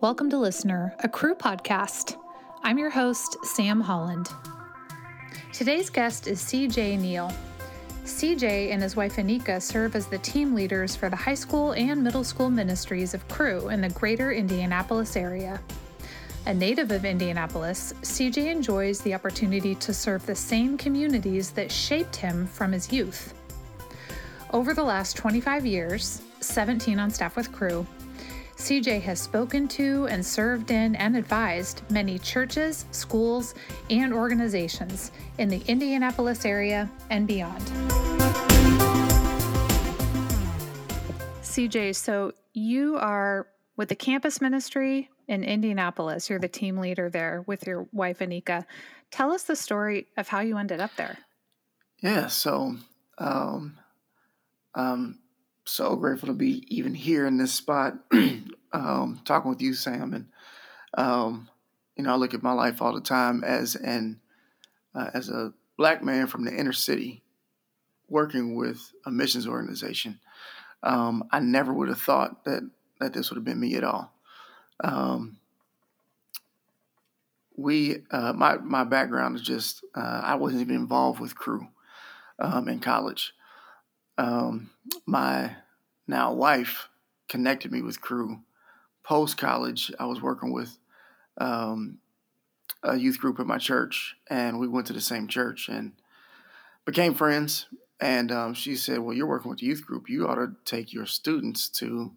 Welcome to Listener, a Cru podcast. I'm your host, Sam Holland. Today's guest is CJ Neal. CJ and his wife Anika serve as the team leaders for the high school and middle school ministries of Cru in the greater Indianapolis area. A native of Indianapolis, CJ enjoys the opportunity to serve the same communities that shaped him from his youth. Over the last 25 years, 17 on staff with Cru, CJ has spoken to and served in and advised many churches, schools, and organizations in the Indianapolis area and beyond. CJ, so you are with the campus ministry in Indianapolis. You're the team leader there with your wife, Anika. Tell us the story of how you ended up there. Yeah, so um, um, so grateful to be even here in this spot, um, talking with you, Sam. And um, you know, I look at my life all the time as an uh, as a black man from the inner city, working with a missions organization. Um, I never would have thought that that this would have been me at all. Um, we, uh, my my background is just uh, I wasn't even involved with Cru um, in college um, my now wife connected me with Cru. post college. I was working with um, a youth group at my church, and we went to the same church and became friends. And um, she said, "Well, you're working with the youth group. You ought to take your students to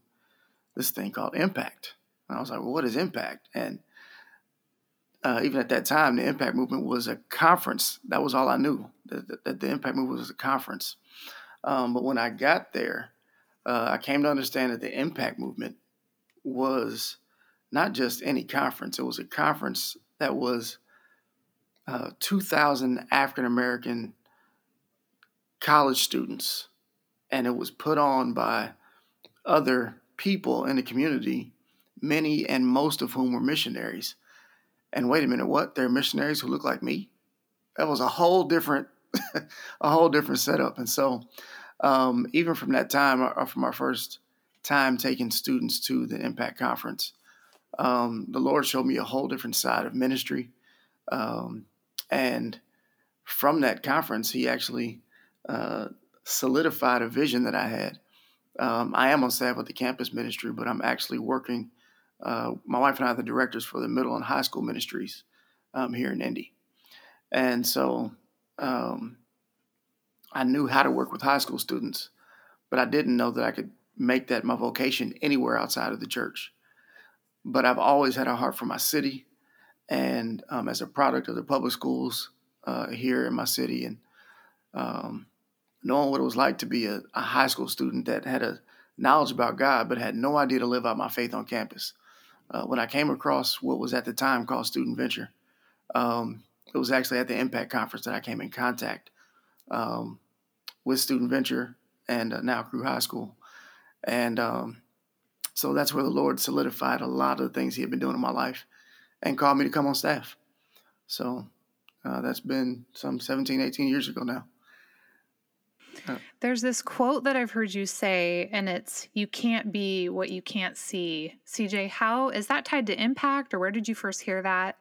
this thing called Impact." And I was like, "Well, what is Impact?" And uh, even at that time, the Impact Movement was a conference. That was all I knew. That the, the Impact Movement was a conference. Um, but when I got there, uh, I came to understand that the impact movement was not just any conference, it was a conference that was uh, 2,000 African American college students. And it was put on by other people in the community, many and most of whom were missionaries. And wait a minute, what? They're missionaries who look like me? That was a whole different a whole different setup. And so, um, even from that time, or uh, from our first time taking students to the Impact Conference, um, the Lord showed me a whole different side of ministry. Um, and from that conference, He actually uh, solidified a vision that I had. Um, I am on staff with the campus ministry, but I'm actually working. Uh, my wife and I are the directors for the middle and high school ministries um, here in Indy. And so um, I knew how to work with high school students, but I didn't know that I could make that my vocation anywhere outside of the church. But I've always had a heart for my city, and um, as a product of the public schools uh, here in my city, and um, knowing what it was like to be a, a, high school student that had a knowledge about God but had no idea to live out my faith on campus. Uh, when I came across what was at the time called Student Venture, um, it was actually at the Impact Conference that I came in contact um, with Student Venture and uh, now Cru High School. And um, so that's where the Lord solidified a lot of the things He had been doing in my life and called me to come on staff. So uh, that's been some 17, 18 years ago now. Uh, There's this quote that I've heard you say, and it's "You can't be what you can't see." CJ, how is that tied to impact, or where did you first hear that?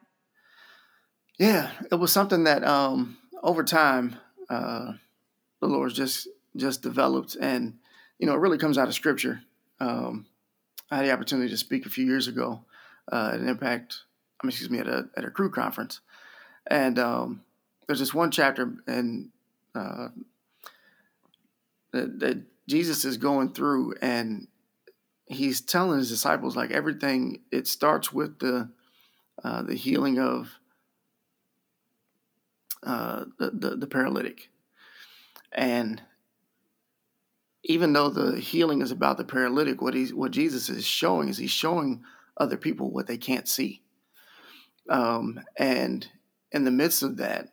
Yeah, it was something that um, over time uh, the Lord's just just developed, and you know, it really comes out of Scripture. Um, I had the opportunity to speak a few years ago uh, at an Impact, I mean, excuse me, at a at a Cru conference, and um, there's this one chapter, and uh, that, that Jesus is going through, and he's telling his disciples like everything. It starts with the uh, the healing of uh, the, the, the paralytic. And even though the healing is about the paralytic, what he's what Jesus is showing is he's showing other people what they can't see. Um, and in the midst of that,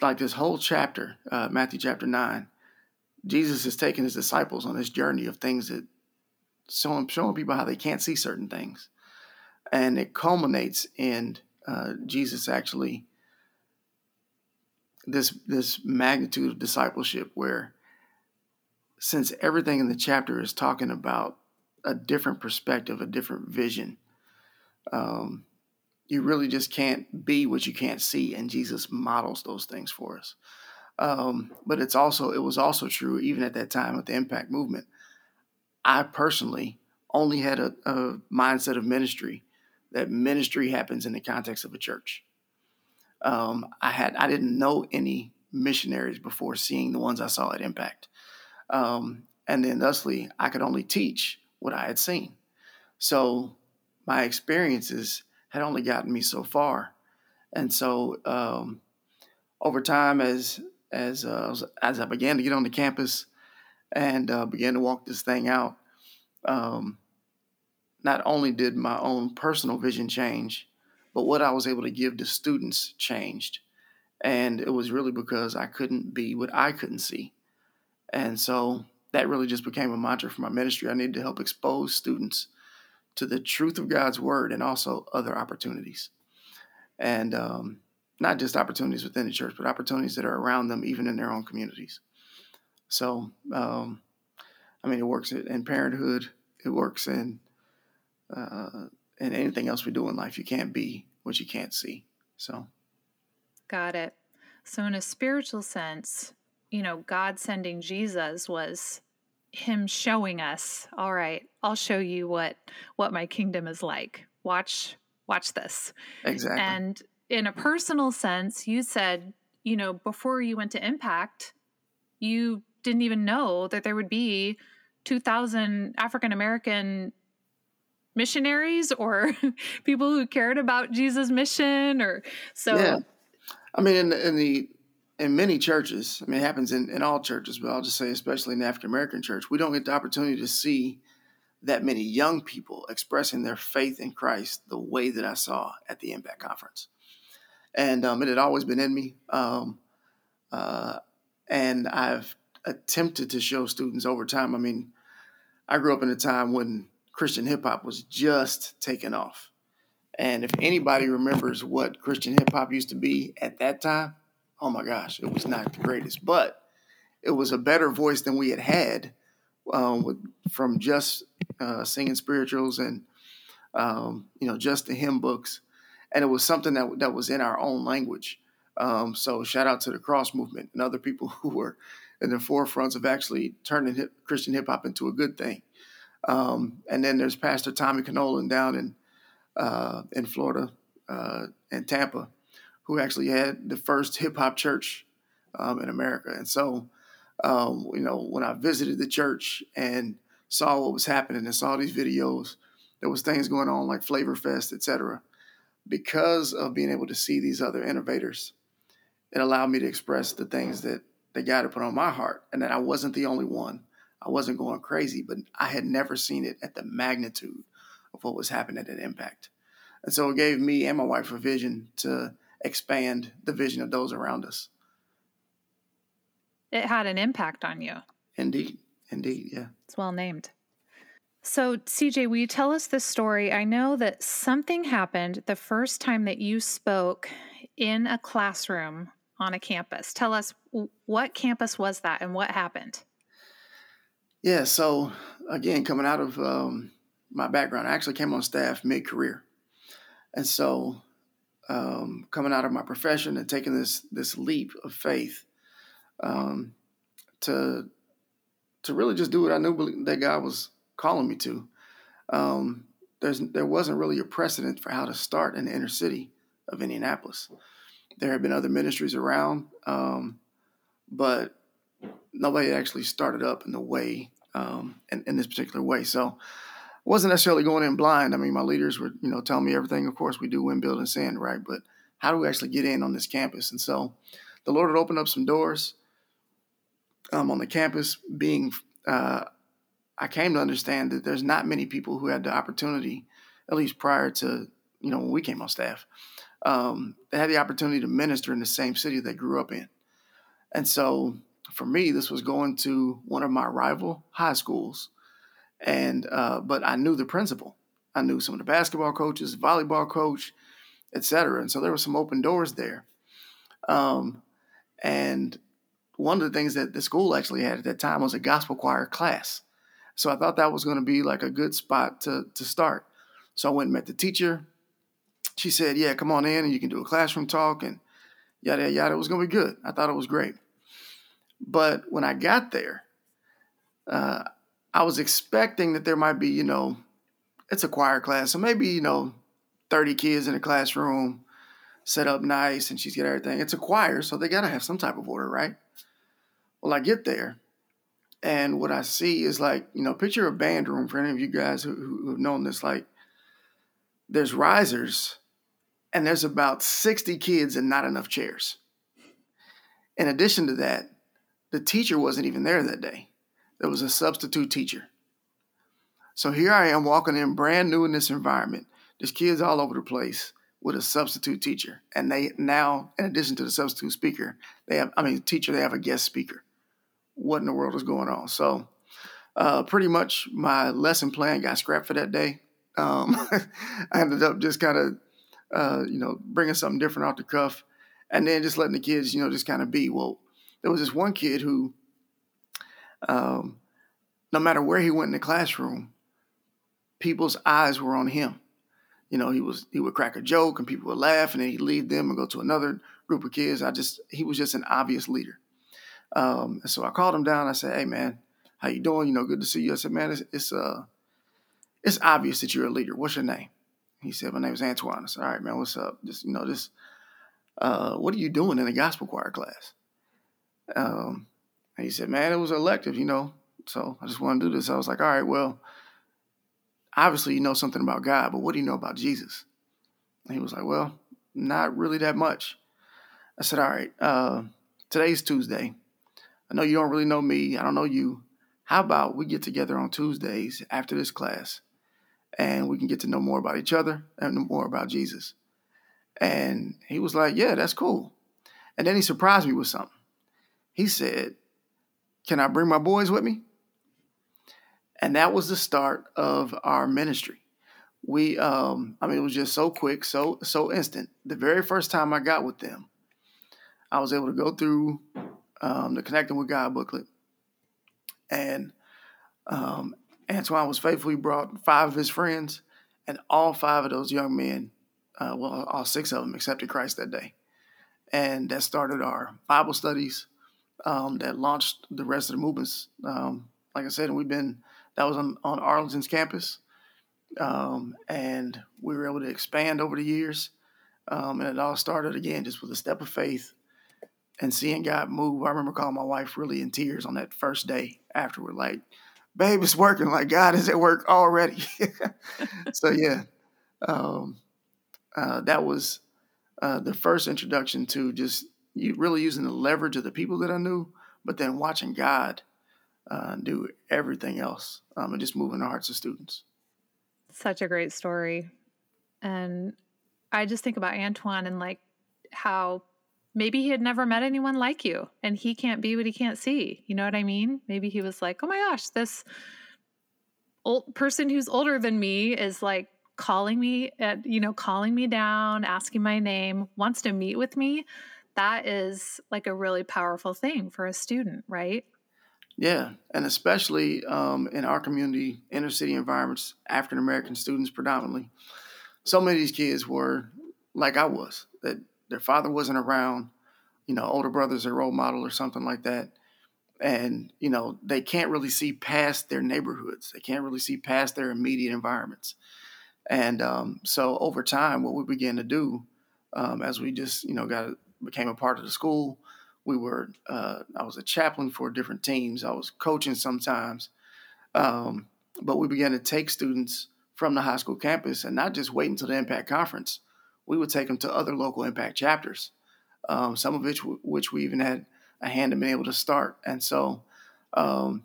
like this whole chapter, uh, Matthew chapter nine, Jesus is taking his disciples on this journey of things that showing showing people how they can't see certain things, and it culminates in uh, Jesus actually this this magnitude of discipleship where since everything in the chapter is talking about a different perspective, a different vision, um, you really just can't be what you can't see, and Jesus models those things for us. Um, but it's also it was also true even at that time with the Impact movement. I personally only had a, a mindset of ministry that ministry happens in the context of a church. Um, I had I didn't know any missionaries before seeing the ones I saw at Impact, um, and then thusly I could only teach what I had seen. So my experiences had only gotten me so far, and so um, over time, as as uh, as I began to get on the campus and uh, began to walk this thing out, um, not only did my own personal vision change, but what I was able to give to students changed. And it was really because I couldn't be what I couldn't see. And so that really just became a mantra for my ministry. I needed to help expose students to the truth of God's word and also other opportunities. And um, not just opportunities within the church, but opportunities that are around them, even in their own communities. So, um, I mean, it works in parenthood, it works in uh, in anything else we do in life. You can't be what you can't see. So, got it. So, in a spiritual sense, you know, God sending Jesus was him showing us, all right, I'll show you what what my kingdom is like. Watch watch this. Exactly. And in a personal sense, you said, you know, before you went to Impact, you didn't even know that there would be 2000 African American missionaries or people who cared about Jesus' mission or so Yeah. I mean in in the in many churches, I mean, it happens in, in all churches, but I'll just say, especially in the African American church, we don't get the opportunity to see that many young people expressing their faith in Christ the way that I saw at the Impact Conference. And um, it had always been in me. Um, uh, and I've attempted to show students over time. I mean, I grew up in a time when Christian hip hop was just taking off. And if anybody remembers what Christian hip hop used to be at that time, oh my gosh, it was not the greatest, but it was a better voice than we had had um, with, from just uh, singing spirituals and um, you know just the hymn books, and it was something that that was in our own language. Um, so shout out to the cross movement and other people who were in the forefronts of actually turning hip, Christian hip hop into a good thing. Um, and then there's Pastor Tommy Kyllonen down in uh, in Florida uh, in Tampa who actually had the first hip hop church um, in America. And so, um, you know, when I visited the church and saw what was happening and saw these videos, there was things going on like Flavor Fest, etc. Because of being able to see these other innovators, it allowed me to express the things that that God had put on my heart, and that I wasn't the only one. I wasn't going crazy, but I had never seen it at the magnitude of what was happening at Impact. And so it gave me and my wife a vision to expand the vision of those around us. It had an impact on you. Indeed. Indeed. Yeah. It's well named. So, CJ, will you tell us this story? I know that something happened the first time that you spoke in a classroom on a campus. Tell us what campus was that and what happened? Yeah. So, again, coming out of um, my background, I actually came on staff mid career. And so um, coming out of my profession and taking this this leap of faith um, to to really just do what I knew that God was calling me to. Um, there's there wasn't really a precedent for how to start in the inner city of Indianapolis. There have been other ministries around, um, but nobody actually started up in the way um, in, in this particular way. So wasn't necessarily going in blind. I mean, my leaders were, you know, telling me everything. Of course, we do win, build, and send, right? But how do we actually get in on this campus? And so, the Lord had opened up some doors um, on the campus. Being, uh, I came to understand that there's not many people who had the opportunity, at least prior to, you know, when we came on staff, um, they had the opportunity to minister in the same city they grew up in. And so, for me, this was going to one of my rival high schools and uh, but I knew the principal. I knew some of the basketball coaches, volleyball coach, etc. And so there were some open doors there. Um, and one of the things that the school actually had at that time was a gospel choir class. So I thought that was going to be like a good spot to to start. So I went and met the teacher, she said, "Yeah, come on in and you can do a classroom talk and yada yada." It was gonna be good. I thought it was great. But when I got there, uh, I was expecting that there might be, you know, it's a choir class, so maybe you know, thirty kids in a classroom, set up nice, and she's got everything. It's a choir, so they gotta have some type of order, right? Well, I get there, and what I see is like, you know, picture a band room for any of you guys who, who have known this. Like, there's risers, and there's about 60 kids and not enough chairs. In addition to that, the teacher wasn't even there that day. There was a substitute teacher. So here I am walking in brand new in this environment. There's kids all over the place with a substitute teacher. And they now, in addition to the substitute speaker, they have, I mean, teacher, they have a guest speaker what in the world is going on. So, uh, pretty much my lesson plan got scrapped for that day. Um, I ended up just kind of, uh, you know, bringing something different off the cuff, and then just letting the kids, you know, just kind of be. Well, there was this one kid who, um, no matter where he went in the classroom, people's eyes were on him. You know, he was he would crack a joke and people would laugh, and then he'd leave them and go to another group of kids. I just he was just an obvious leader. Um, and so I called him down. I said, "Hey, man, how you doing? You know, good to see you." I said, "Man, it's it's uh, it's obvious that you're a leader. What's your name?" He said, "My name is Antoine." I said, "All right, man, what's up? Just you know, just uh, what are you doing in a gospel choir class?" Um, and he said, "Man, it was elective, you know, so I just want to do this." I was like, "All right, well, obviously you know something about God, but what do you know about Jesus?" And he was like, "Well, not really that much." I said, "All right, uh, today's Tuesday." I know you don't really know me. I don't know you. How about we get together on Tuesdays after this class and we can get to know more about each other and more about Jesus? And he was like, Yeah, that's cool. And then he surprised me with something. He said, Can I bring my boys with me? And that was the start of our ministry. We, um, I mean, it was just so quick, so so instant. The very first time I got with them, I was able to go through um, the Connecting with God booklet. And um, Antoine was faithfully brought five of his friends, and all five of those young men, uh, well, all six of them accepted Christ that day. And that started our Bible studies um, that launched the rest of the movements. Um, like I said, we've been, that was on, on Arlington's campus. Um, and we were able to expand over the years. Um, and it all started again just with a step of faith and seeing God move. I remember calling my wife really in tears on that first day afterward, like, babe, it's working. Like, God is at work already. so, yeah, um, uh, that was uh, the first introduction to just really using the leverage of the people that I knew, but then watching God uh, do everything else um, and just moving the hearts of students. Such a great story. And I just think about Antoine and like how maybe he had never met anyone like you and he can't be what he can't see. You know what I mean? Maybe he was like, oh my gosh, this old person who's older than me is like calling me at, you know, calling me down, asking my name, wants to meet with me. That is like a really powerful thing for a student, right? Yeah, and especially um, in our community, inner city environments, African American students predominantly. So many of these kids were like I was, that their father wasn't around, you know, older brother's a role model or something like that. And, you know, they can't really see past their neighborhoods. They can't really see past their immediate environments. And um, so over time, what we began to do um, as we just, you know, got became a part of the school, we were, uh, I was a chaplain for different teams. I was coaching sometimes. Um, but we began to take students from the high school campus and not just wait until the impact conference we would take them to other local impact chapters, um, some of which which we even had a hand in being able to start. And so um,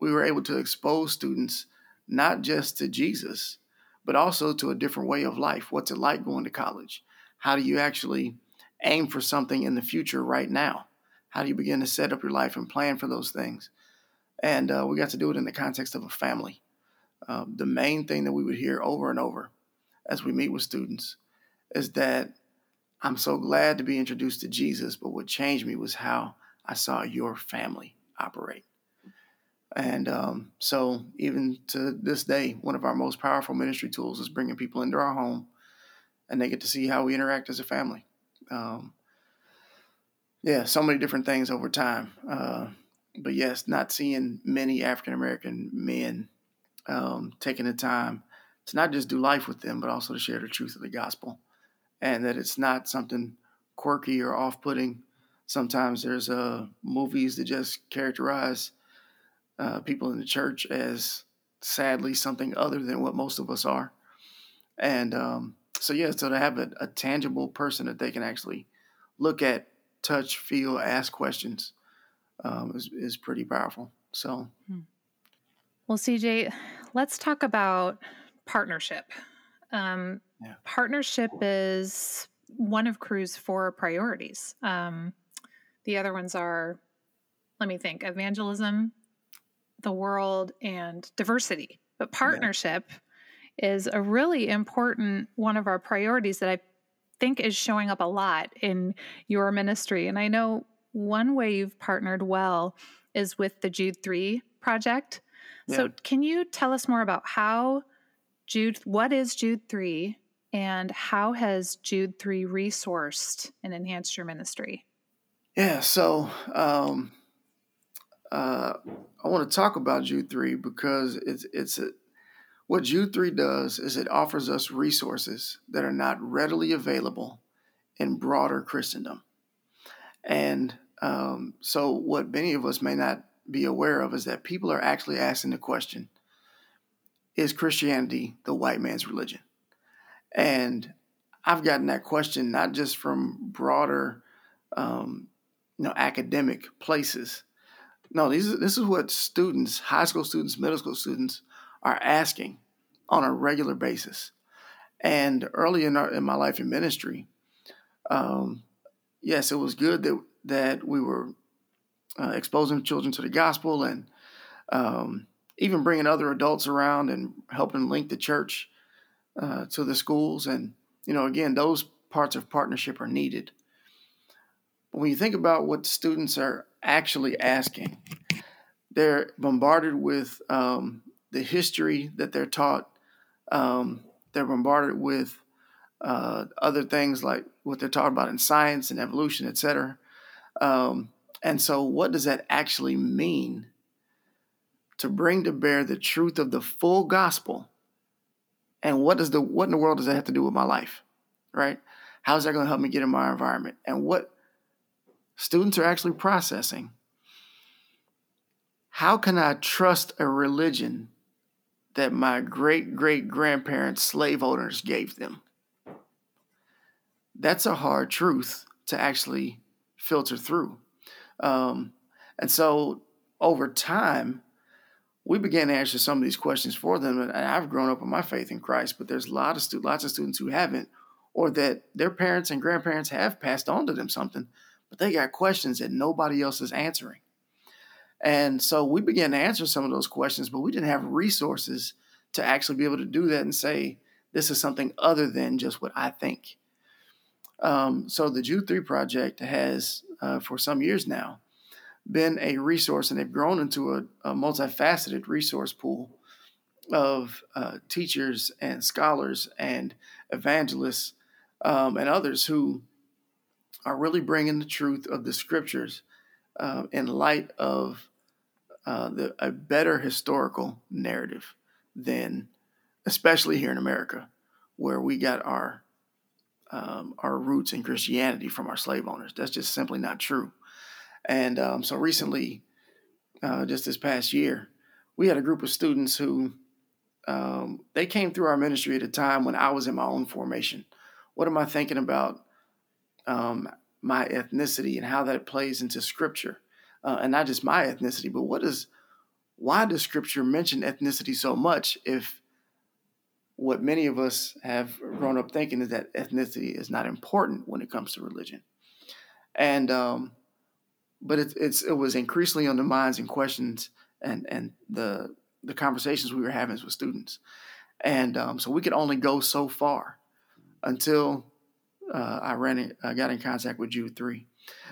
we were able to expose students not just to Jesus, but also to a different way of life. What's it like going to college? How do you actually aim for something in the future right now? How do you begin to set up your life and plan for those things? And uh, we got to do it in the context of a family. Uh, the main thing that we would hear over and over as we meet with students is that I'm so glad to be introduced to Jesus, but what changed me was how I saw your family operate. And um, so, even to this day, one of our most powerful ministry tools is bringing people into our home and they get to see how we interact as a family. Um, yeah, so many different things over time. Uh, but yes, not seeing many African American men um, taking the time to not just do life with them, but also to share the truth of the gospel, and that it's not something quirky or off-putting. Sometimes there's uh, movies that just characterize uh, people in the church as sadly something other than what most of us are, and um, so yeah, so to have a, a tangible person that they can actually look at, touch, feel, ask questions um, is is pretty powerful. So, hmm. well, CJ, let's talk about partnership. Um, yeah. Partnership is one of Cru's four priorities. Um, the other ones are, let me think, evangelism, the world, and diversity. But partnership yeah. Is a really important one of our priorities that I think is showing up a lot in your ministry. And I know one way you've partnered well is with the Jude 3 project. Yeah. So, can you tell us more about how Jude, what is Jude 3, and how has Jude 3 resourced and enhanced your ministry? Yeah, so um, uh, I want to talk about Jude 3 because it's, it's a, what Jude 3 does is it offers us resources that are not readily available in broader Christendom. And um, so, what many of us may not be aware of is that people are actually asking the question Is Christianity the white man's religion? And I've gotten that question not just from broader, um, you know, academic places. No, these this is what students, high school students, middle school students, are asking on a regular basis. And early in, our, in my life in ministry, um, yes, it was good that that we were uh, exposing children to the gospel and um, even bringing other adults around and helping link the church uh, to the schools. And, you know, again, those parts of partnership are needed. But when you think about what students are actually asking, they're bombarded with um, the history that they're taught. Um, they're bombarded with uh, other things like what they're taught about in science and evolution, et cetera. Um, and so, what does that actually mean to bring to bear the truth of the full gospel? And what does the what in the world does that have to do with my life, right? How is that going to help me get in my environment? And what students are actually processing. How can I trust a religion that my great great grandparents, slave owners, gave them? That's a hard truth to actually filter through. Um, and so over time, we began to answer some of these questions for them. And I've grown up with my faith in Christ, but there's a lot of stu- lots of students who haven't, or that their parents and grandparents have passed on to them something, but they got questions that nobody else is answering. And so we began to answer some of those questions, but we didn't have resources to actually be able to do that and say, this is something other than just what I think. Um, so the Jude 3 project has, uh, for some years now, been a resource and they've grown into a, a multifaceted resource pool of uh, teachers and scholars and evangelists um, and others who are really bringing the truth of the scriptures uh, in light of uh, the, a better historical narrative than, especially here in America, where we got our um, our roots in Christianity from our slave owners. That's just simply not true. And um, so recently, uh, just this past year, we had a group of students who um, they came through our ministry at a time when I was in my own formation. What am I thinking about um, my ethnicity and how that plays into Scripture, uh, and not just my ethnicity, but what is why does Scripture mention ethnicity so much if what many of us have grown up thinking is that ethnicity is not important when it comes to religion. And um, but it's, it's it was increasingly on the minds and questions and and the the conversations we were having with students, and um, so we could only go so far until uh, I ran it, I got in contact with Jude three,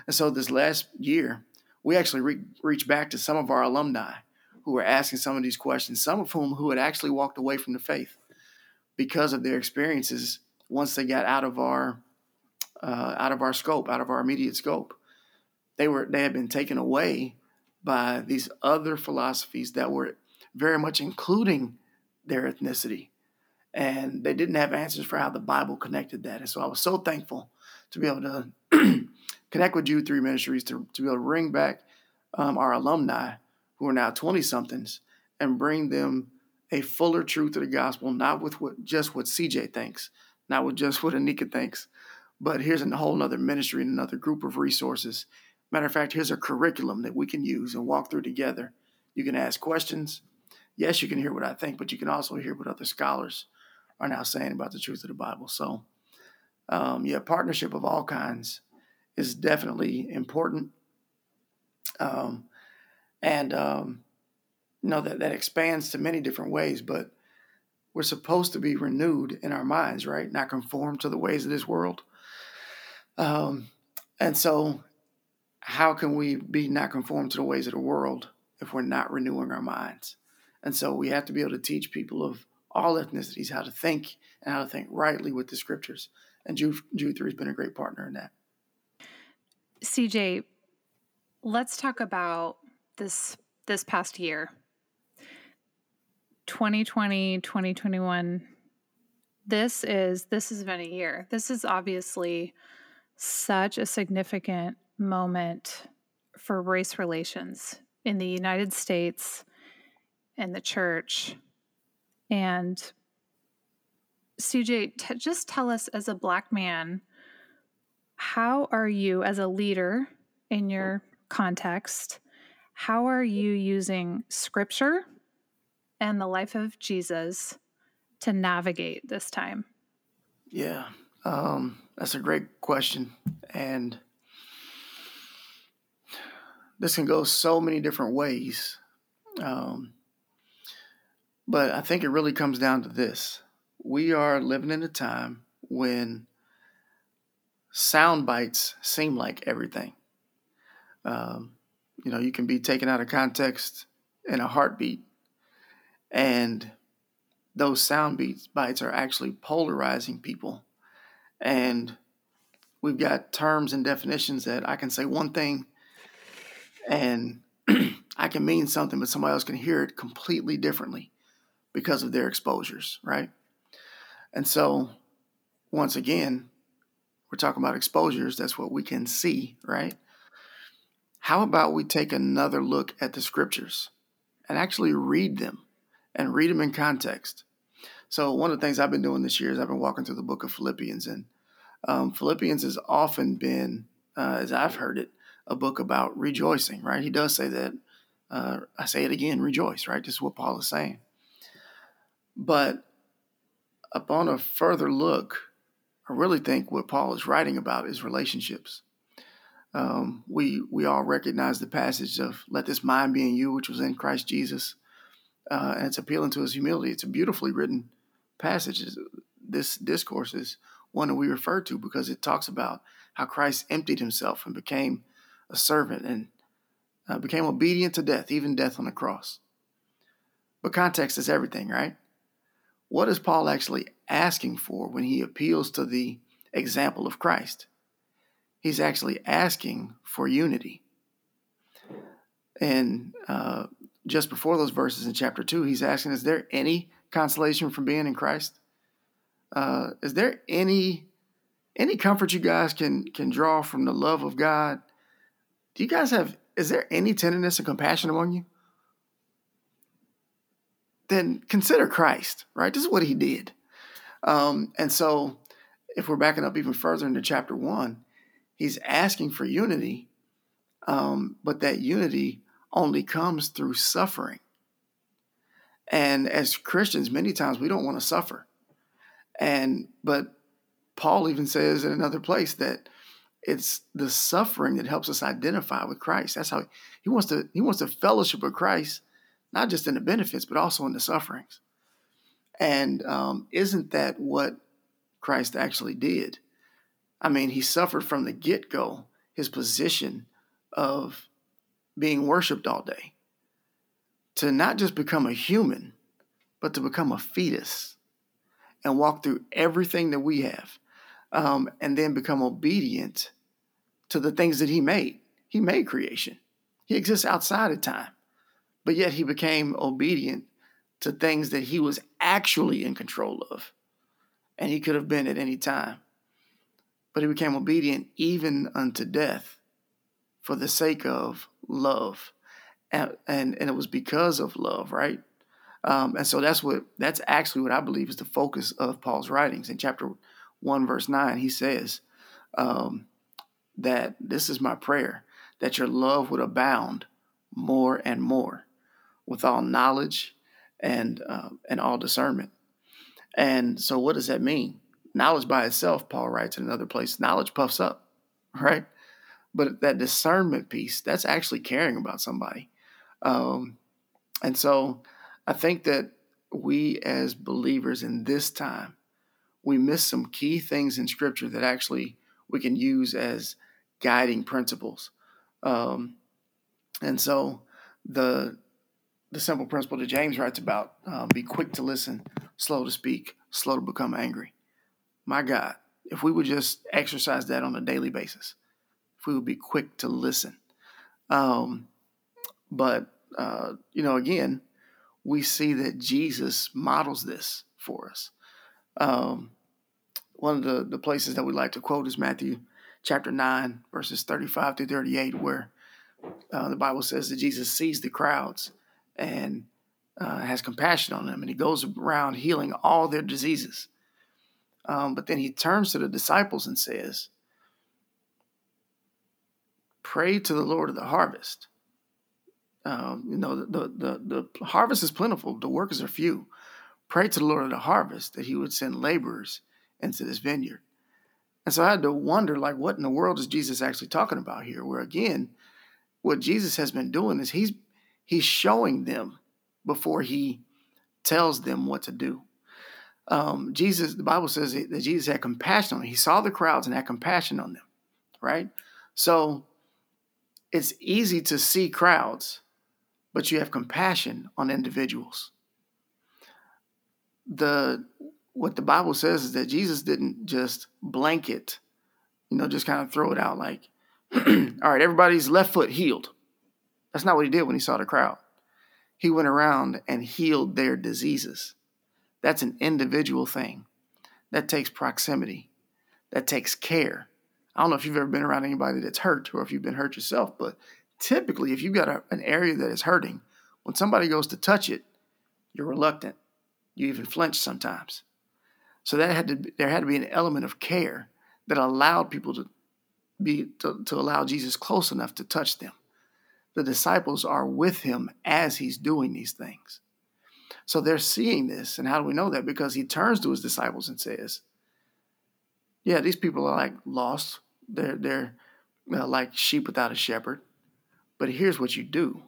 and so this last year we actually re- reached back to some of our alumni who were asking some of these questions, some of whom who had actually walked away from the faith because of their experiences once they got out of our uh, out of our scope, out of our immediate scope, they were they had been taken away by these other philosophies that were very much including their ethnicity. And they didn't have answers for how the Bible connected that. And so I was so thankful to be able to connect with Jude 3 Ministries to, to be able to bring back um, our alumni who are now 20 somethings and bring them a fuller truth of the gospel, not with what just what CJ thinks, not with just what Anika thinks, but here's a whole other ministry and another group of resources. Matter of fact, here's a curriculum that we can use and walk through together. You can ask questions. Yes, you can hear what I think, but you can also hear what other scholars are now saying about the truth of the Bible. So, um, yeah, partnership of all kinds is definitely important. Um, and, um, you know, that, that expands to many different ways, but we're supposed to be renewed in our minds, right? Not conform to the ways of this world. Um, and so, how can we be not conformed to the ways of the world if we're not renewing our minds? And so, we have to be able to teach people of all ethnicities how to think and how to think rightly with the scriptures. And Jude, Jude 3 has been a great partner in that. CJ, let's talk about this this past year. 2020, 2021. This is this has been a year. This is obviously such a significant moment for race relations in the United States and the church. And CJ, t- just tell us as a black man how are you, as a leader in your context, how are you using scripture and the life of Jesus to navigate this time? Yeah, um, that's a great question. And this can go so many different ways. Um, but I think it really comes down to this we are living in a time when sound bites seem like everything. Um, you know, you can be taken out of context in a heartbeat, and those sound beats, bites are actually polarizing people. And we've got terms and definitions that I can say one thing and I can mean something, but somebody else can hear it completely differently because of their exposures, right? And so, once again, we're talking about exposures. That's what we can see, right? How about we take another look at the scriptures and actually read them and read them in context? So, one of the things I've been doing this year is I've been walking through the book of Philippians, and um, Philippians has often been, uh, as I've heard it, a book about rejoicing, right? He does say that. Uh, I say it again, rejoice, right? This is what Paul is saying. But upon a further look, I really think what Paul is writing about is relationships. Um, we we all recognize the passage of "Let this mind be in you, which was in Christ Jesus," uh, and it's appealing to his humility. It's a beautifully written passage. This discourse is one that we refer to because it talks about how Christ emptied himself and became a servant and uh, became obedient to death, even death on the cross. But context is everything, right? What is Paul actually asking for when he appeals to the example of Christ? He's actually asking for unity. And uh, just before those verses in chapter 2, he's asking, Is there any consolation from being in Christ? Uh, is there any any comfort you guys can can draw from the love of God? Do you guys have is there any tenderness and compassion among you? Then consider Christ, right? This is what he did. Um, and so, if we're backing up even further into chapter one, he's asking for unity, um, but that unity only comes through suffering. And as Christians, many times we don't want to suffer. And but Paul even says in another place that it's the suffering that helps us identify with Christ. That's how he wants to he wants to fellowship with Christ not just in the benefits, but also in the sufferings. And um, isn't that what Christ actually did? I mean, he suffered from the get go his position of being worshiped all day to not just become a human, but to become a fetus and walk through everything that we have um, and then become obedient to the things that he made. He made creation, he exists outside of time, but yet he became obedient to things that he was actually in control of. And he could have been at any time. But he became obedient even unto death for the sake of love. And, and, and it was because of love, right? Um, and so that's what that's actually what I believe is the focus of Paul's writings. In chapter one, verse nine, he says um, that this is my prayer that your love would abound more and more with all knowledge and uh, and all discernment. And so, what does that mean? Knowledge by itself, Paul writes in another place, knowledge puffs up, right? But that discernment piece, that's actually caring about somebody. Um, and so, I think that we as believers in this time, we miss some key things in Scripture that actually we can use as guiding principles. Um, and so the the simple principle that James writes about uh, be quick to listen, slow to speak, slow to become angry. My God, if we would just exercise that on a daily basis, if we would be quick to listen. Um, but, uh, you know, again, we see that Jesus models this for us. Um, one of the, the places that we like to quote is Matthew chapter 9, verses 35 to 38, where uh, the Bible says that Jesus sees the crowds and uh, has compassion on them, and he goes around healing all their diseases. Um, but then he turns to the disciples and says, Pray to the Lord of the harvest um, you know, the, the, the harvest is plentiful, the workers are few. Pray to the Lord of the harvest that he would send laborers into this vineyard. And so I had to wonder, like, what in the world is Jesus actually talking about here? Where again, what Jesus has been doing is he's he's showing them before he tells them what to do. Um, Jesus, the Bible says that Jesus had compassion on them. He saw the crowds and had compassion on them, right? So it's easy to see crowds but you have compassion on individuals. The what the Bible says is that Jesus didn't just blanket, you know, just kind of throw it out like, all right, everybody's left foot healed. That's not what he did when he saw the crowd. He went around and healed their diseases. That's an individual thing. That takes proximity. That takes care. I don't know if you've ever been around anybody that's hurt or if you've been hurt yourself, but typically, if you've got a, an area that is hurting, when somebody goes to touch it, you're reluctant. You even flinch sometimes. So that had to there had to be an element of care that allowed people to be to, to allow Jesus close enough to touch them. The disciples are with him as he's doing these things. So they're seeing this, and how do we know that? Because he turns to his disciples and says, "Yeah, these people are like lost. They're they're uh, like sheep without a shepherd. But here's what you do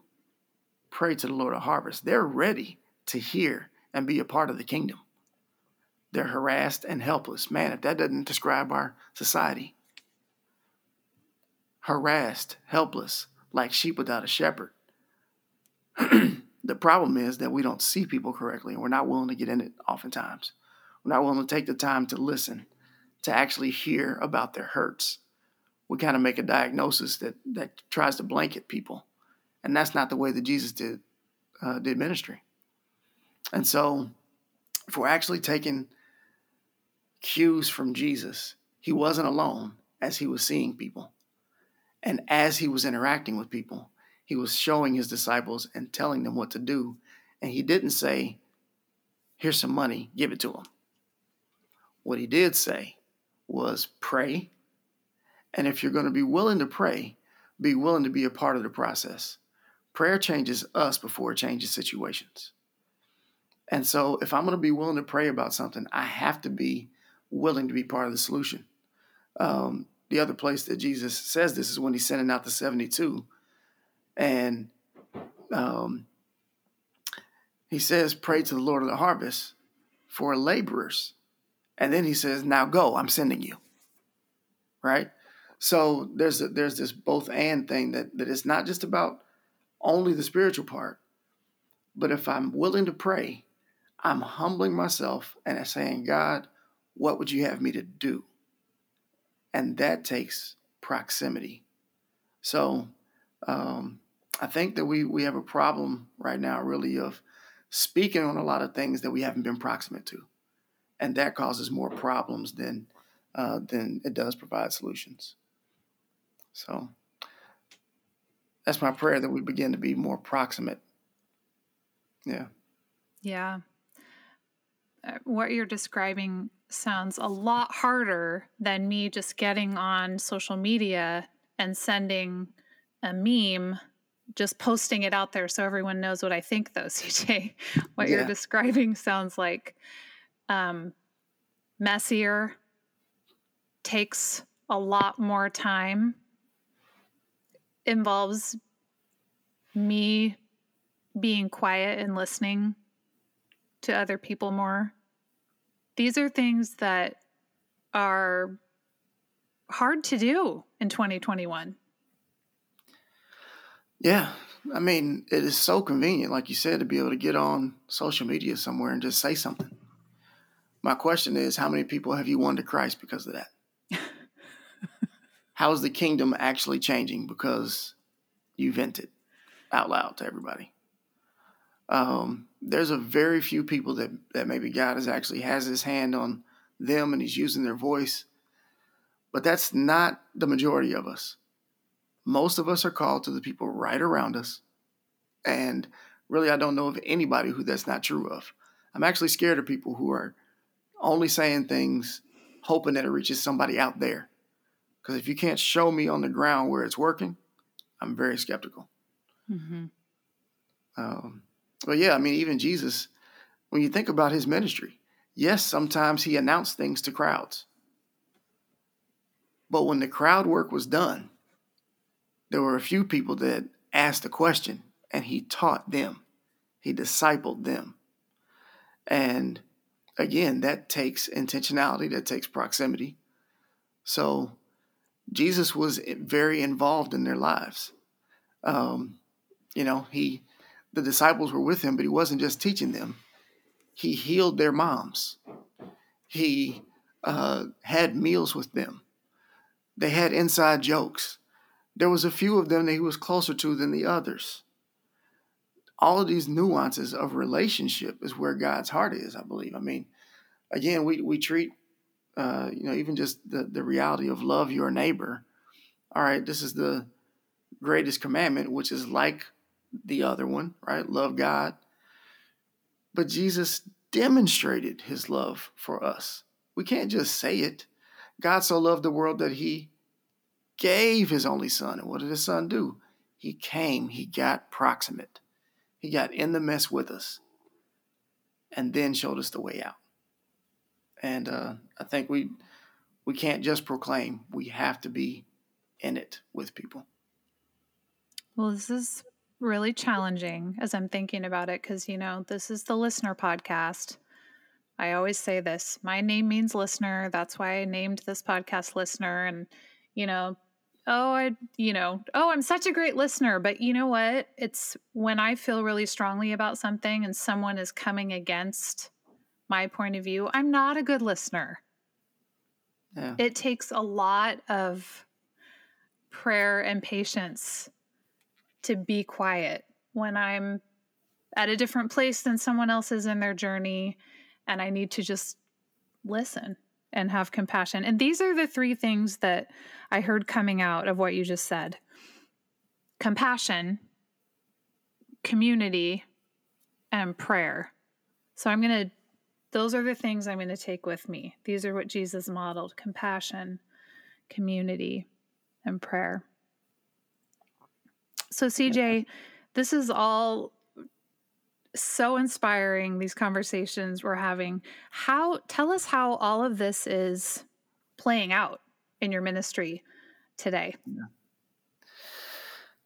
pray to the Lord of harvest. They're ready to hear and be a part of the kingdom. They're harassed and helpless. Man, if that doesn't describe our society, harassed, helpless, like sheep without a shepherd. the problem is that we don't see people correctly and we're not willing to get in it oftentimes. We're not willing to take the time to listen, to actually hear about their hurts, we kind of make a diagnosis that that tries to blanket people, and that's not the way that Jesus did uh, did ministry. And so, if we're actually taking cues from Jesus, he wasn't alone as he was seeing people, and as he was interacting with people, he was showing his disciples and telling them what to do, and he didn't say, "Here's some money, give it to them." What he did say was, "Pray." And if you're going to be willing to pray, be willing to be a part of the process. Prayer changes us before it changes situations. And so, if I'm going to be willing to pray about something, I have to be willing to be part of the solution. Um, the other place that Jesus says this is when he's sending out the 72. And um, he says, Pray to the Lord of the harvest for laborers. And then he says, Now go, I'm sending you. Right? So there's a, there's this both and thing that that it's not just about only the spiritual part, but if I'm willing to pray, I'm humbling myself and saying, God, what would you have me to do? And that takes proximity. So um, I think that we, we have a problem right now, really, of speaking on a lot of things that we haven't been proximate to. And that causes more problems than, uh, than it does provide solutions. So that's my prayer that we begin to be more proximate. Yeah. Yeah. Uh, what you're describing sounds a lot harder than me just getting on social media and sending a meme, just posting it out there so everyone knows what I think, though, CJ. what yeah. you're describing sounds like um, messier, takes a lot more time, involves me being quiet and listening to other people more. These are things that are hard to do in 2021. Yeah. I mean, it is so convenient, like you said, to be able to get on social media somewhere and just say something. My question is how many people have you won to Christ because of that? how is the kingdom actually changing because you vented out loud to everybody? Um, there's a very few people that, that maybe God has actually has his hand on them and he's using their voice. But that's not the majority of us. Most of us are called to the people right around us. And really, I don't know of anybody who that's not true of. I'm actually scared of people who are only saying things hoping that it reaches somebody out there. Because if you can't show me on the ground where it's working, I'm very skeptical. Mm-hmm. Um, but yeah, I mean, even Jesus, when you think about his ministry, yes, sometimes he announced things to crowds. But when the crowd work was done, there were a few people that asked a question and he taught them, he discipled them. And again, that takes intentionality, that takes proximity. So Jesus was very involved in their lives. Um, you know, he the disciples were with him, but he wasn't just teaching them. He healed their moms. He uh, had meals with them. They had inside jokes. There was a few of them that he was closer to than the others. All of these nuances of relationship is where God's heart is, I believe. I mean, again, we, we treat, uh, you know, even just the, the reality of love your neighbor. All right, this is the greatest commandment, which is like the other one, right? Love God. But Jesus demonstrated his love for us. We can't just say it. God so loved the world that he gave his only son. And what did his son do? He came, he got proximate, he got in the mess with us, and then showed us the way out. And uh, I think we we can't just proclaim; we have to be in it with people. Well, this is really challenging as I'm thinking about it because you know this is the listener podcast. I always say this. My name means listener. That's why I named this podcast listener. And you know, oh i you know oh i'm such a great listener but you know what it's when i feel really strongly about something and someone is coming against my point of view i'm not a good listener yeah. it takes a lot of prayer and patience to be quiet when i'm at a different place than someone else is in their journey and i need to just listen and have compassion. And these are the three things that I heard coming out of what you just said compassion, community, and prayer. So I'm going to, those are the things I'm going to take with me. These are what Jesus modeled compassion, community, and prayer. So, CJ, this is all so inspiring these conversations we're having. How tell us how all of this is playing out in your ministry today. Yeah,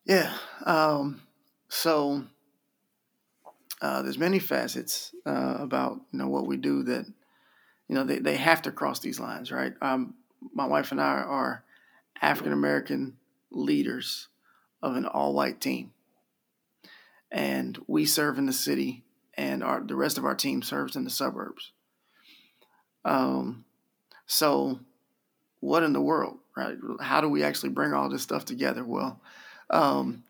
yeah. Um, so uh, there's many facets uh, about you know what we do that you know they, they have to cross these lines right? Um, my wife and i are african american leaders of an all-white team and we serve in the city and our the rest of our team serves in the suburbs. Um, so what in the world, right? How do we actually bring all this stuff together? Well, um,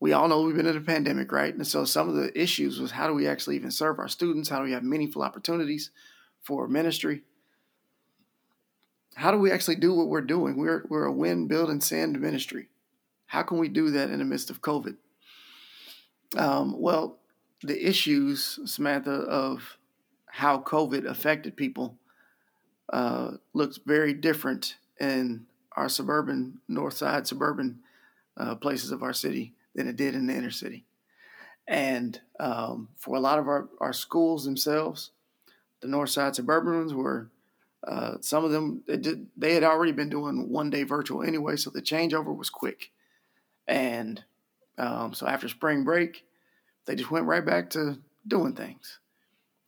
we all know we've been in a pandemic, right? And so some of the issues was how do we actually even serve our students? How do we have meaningful opportunities for ministry? How do we actually do what we're doing? We're, we're a win, build, and send ministry. How can we do that in the midst of COVID? Um, well, the issues, Samantha, of how COVID affected people uh, looks very different in our suburban, north side suburban uh, places of our city than it did in the inner city. And um, for a lot of our, our schools themselves, the north side suburban ones were, uh, some of them, did, they had already been doing one day virtual anyway, so the changeover was quick. And um, so after spring break, they just went right back to doing things.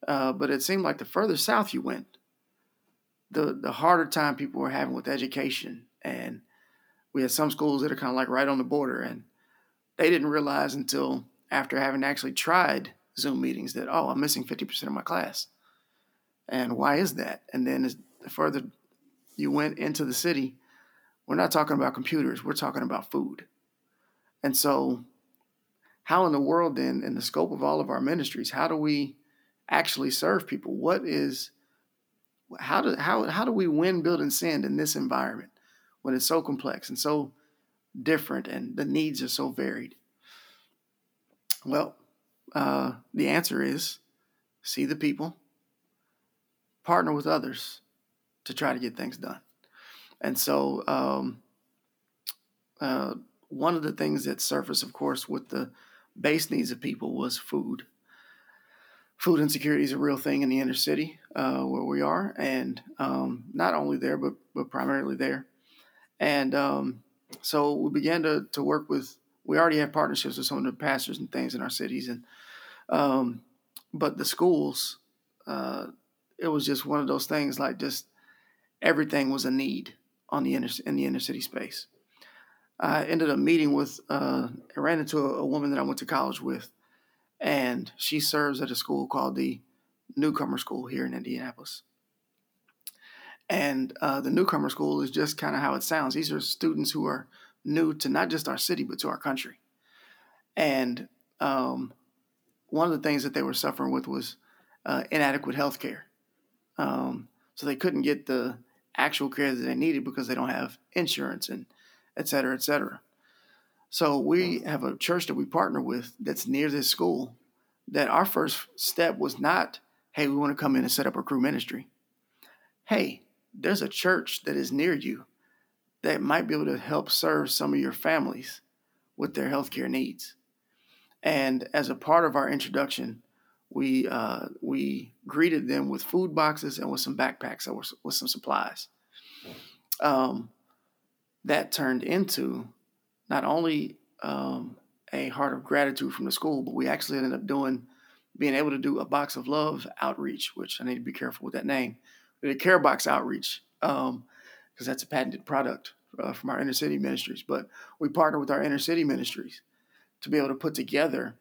Uh, but it seemed like the further south you went, the the harder time people were having with education. And we had some schools that are kind of like right on the border, and they didn't realize until after having actually tried Zoom meetings that oh, I'm missing 50% of my class. And why is that? And then as the further you went into the city, we're not talking about computers, we're talking about food. And so how in the world then in the scope of all of our ministries how do we actually serve people? What is how do how, how do we win build and send in this environment when it's so complex and so different and the needs are so varied? Well uh, the answer is see the people partner with others to try to get things done. And so um, uh, one of the things that surfaced of course with the base needs of people was food. Food insecurity is a real thing in the inner city uh, where we are, and um, not only there, but but primarily there. And um, so we began to to work with. We already have partnerships with some of the pastors and things in our cities, and um, but the schools, uh, it was just one of those things. Like just everything was a need on the inner in the inner city space. I ended up meeting with, uh, I ran into a, a, woman that I went to college with, and she serves at a school called the Newcomer School here in Indianapolis. And uh, the Newcomer School is just kind of how it sounds. These are students who are new to not just our city, but to our country. And um, one of the things that they were suffering with was uh, inadequate health care. Um, so they couldn't get the actual care that they needed because they don't have insurance and et cetera, et cetera. So we have a church that we partner with that's near this school. That our first step was not, hey, we want to come in and set up a Cru ministry. Hey, there's a church that is near you that might be able to help serve some of your families with their healthcare needs. And as a part of our introduction, we uh, we greeted them with food boxes and with some backpacks with, with some supplies. Um, that turned into not only um, a heart of gratitude from the school, but we actually ended up doing being able to do a box of love outreach, which I need to be careful with that name. We did care box outreach because um, that's a patented product uh, from our inner city ministries. But we partner with our inner city ministries to be able to put together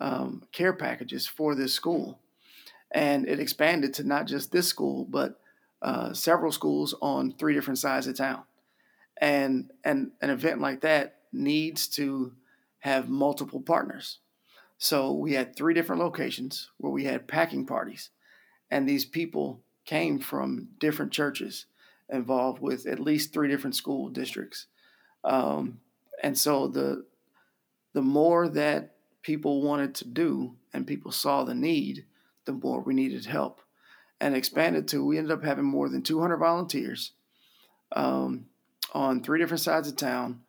um, care packages for this school, and it expanded to not just this school, but uh, several schools on three different sides of town and and an event like that needs to have multiple partners. So we had three different locations where we had packing parties, and these people came from different churches involved with at least three different school districts. Um, and so the the more that people wanted to do and people saw the need, the more we needed help. And expanded to we ended up having more than 200 volunteers. Um, on three different sides of town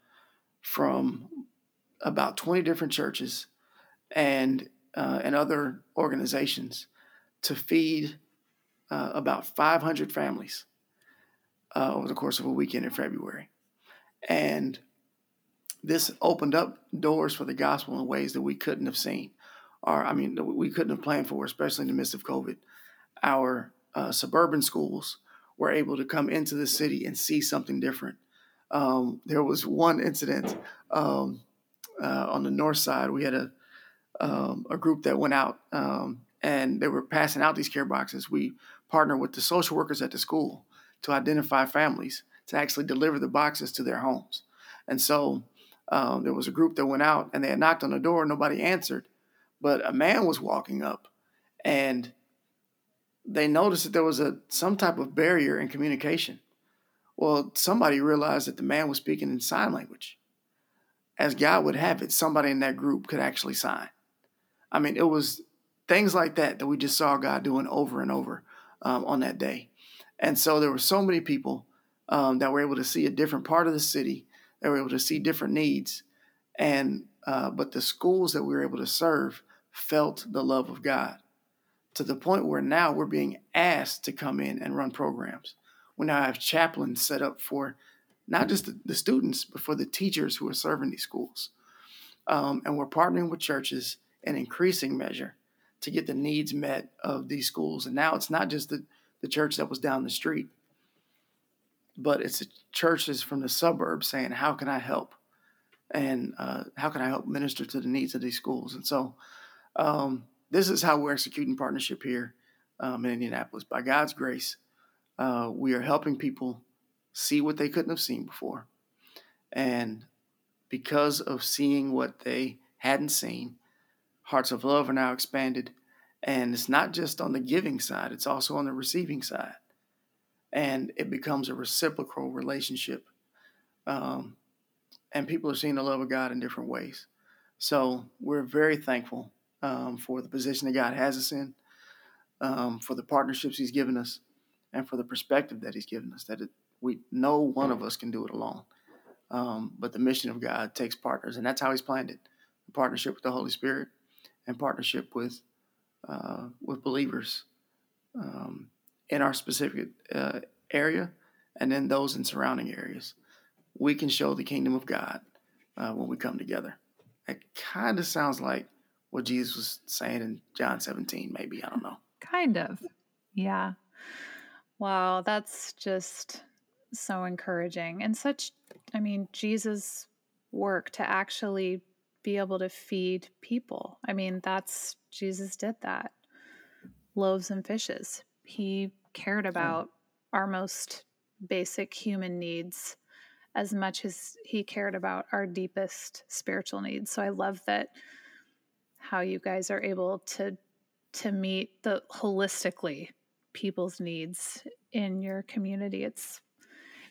from about 20 different churches and uh, and other organizations to feed uh, about 500 families uh, over the course of a weekend in February. And this opened up doors for the gospel in ways that we couldn't have seen, or I mean, we couldn't have planned for, especially in the midst of COVID. Our uh, suburban schools were able to come into the city and see something different um, there was one incident um, uh, on the north side. We had a um, a group that went out um, and they were passing out these care boxes. We partnered with the social workers at the school to identify families to actually deliver the boxes to their homes. And so um, there was a group that went out and they had knocked on the door, nobody answered, but a man was walking up and they noticed that there was a some type of barrier in communication. Well, somebody realized that the man was speaking in sign language. As God would have it, somebody in that group could actually sign. I mean, it was things like that that we just saw God doing over and over um, on that day. And so there were so many people um, that were able to see a different part of the city. They were able to see different needs, and uh, but the schools that we were able to serve felt the love of God to the point where now we're being asked to come in and run programs. We now have chaplains set up for not just the, the students, but for the teachers who are serving these schools. Um, and we're partnering with churches in increasing measure to get the needs met of these schools. And now it's not just the, the church that was down the street, but it's churches from the suburbs saying, How can I help? And uh, how can I help minister to the needs of these schools? And so um, this is how we're executing partnership here um, in Indianapolis. By God's grace, uh, we are helping people see what they couldn't have seen before. And because of seeing what they hadn't seen, Hearts of Love are now expanded. And it's not just on the giving side, it's also on the receiving side. And it becomes a reciprocal relationship. Um, and people are seeing the love of God in different ways. So we're very thankful um, for the position that God has us in, um, for the partnerships He's given us, and for the perspective that He's given us. That it, we no one of us can do it alone, um, but the mission of God takes partners, and that's how He's planned it: partnership with the Holy Spirit, and partnership with uh, with believers um, in our specific uh, area, and then those in surrounding areas. We can show the kingdom of God uh, when we come together. It kind of sounds like what Jesus was saying in John 17, maybe. I don't know. Kind of. Yeah. Wow. That's just so encouraging and such, I mean, Jesus' work to actually be able to feed people. I mean, that's Jesus did that. Loaves and fishes. He cared about our most basic human needs as much as he cared about our deepest spiritual needs. So I love that how you guys are able to to meet the holistically people's needs in your community. It's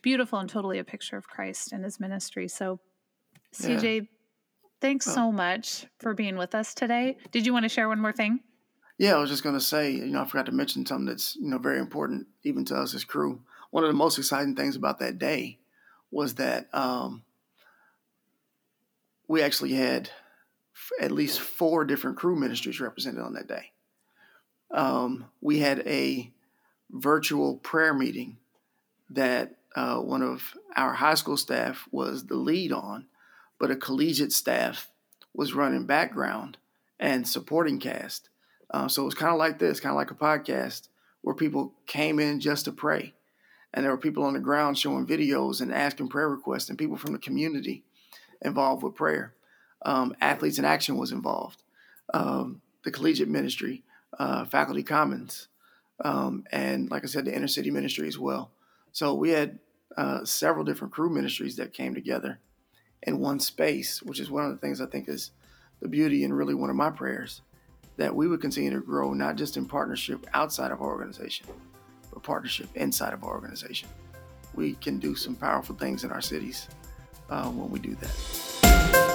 beautiful and totally a picture of Christ and his ministry. So CJ, yeah. thanks so much for being with us today. Did you want to share one more thing? Yeah, I was just going to say, you know, I forgot to mention something that's, you know, very important even to us as Cru. One of the most exciting things about that day was that um, we actually had at least four different Cru ministries represented on that day. Um, we had a virtual prayer meeting that uh, one of our high school staff was the lead on, but a collegiate staff was running background and supporting cast. Uh, so it was kind of like this, kind of like a podcast where people came in just to pray. And there were people on the ground showing videos and asking prayer requests, and people from the community involved with prayer um, Athletes in Action was involved, um, the collegiate ministry, uh, Faculty Commons, um, and like I said, the inner city ministry as well. So we had uh, several different Cru ministries that came together in one space, which is one of the things I think is the beauty and really one of my prayers that we would continue to grow not just in partnership outside of our organization, but partnership inside of our organization. We can do some powerful things in our cities uh, when we do that.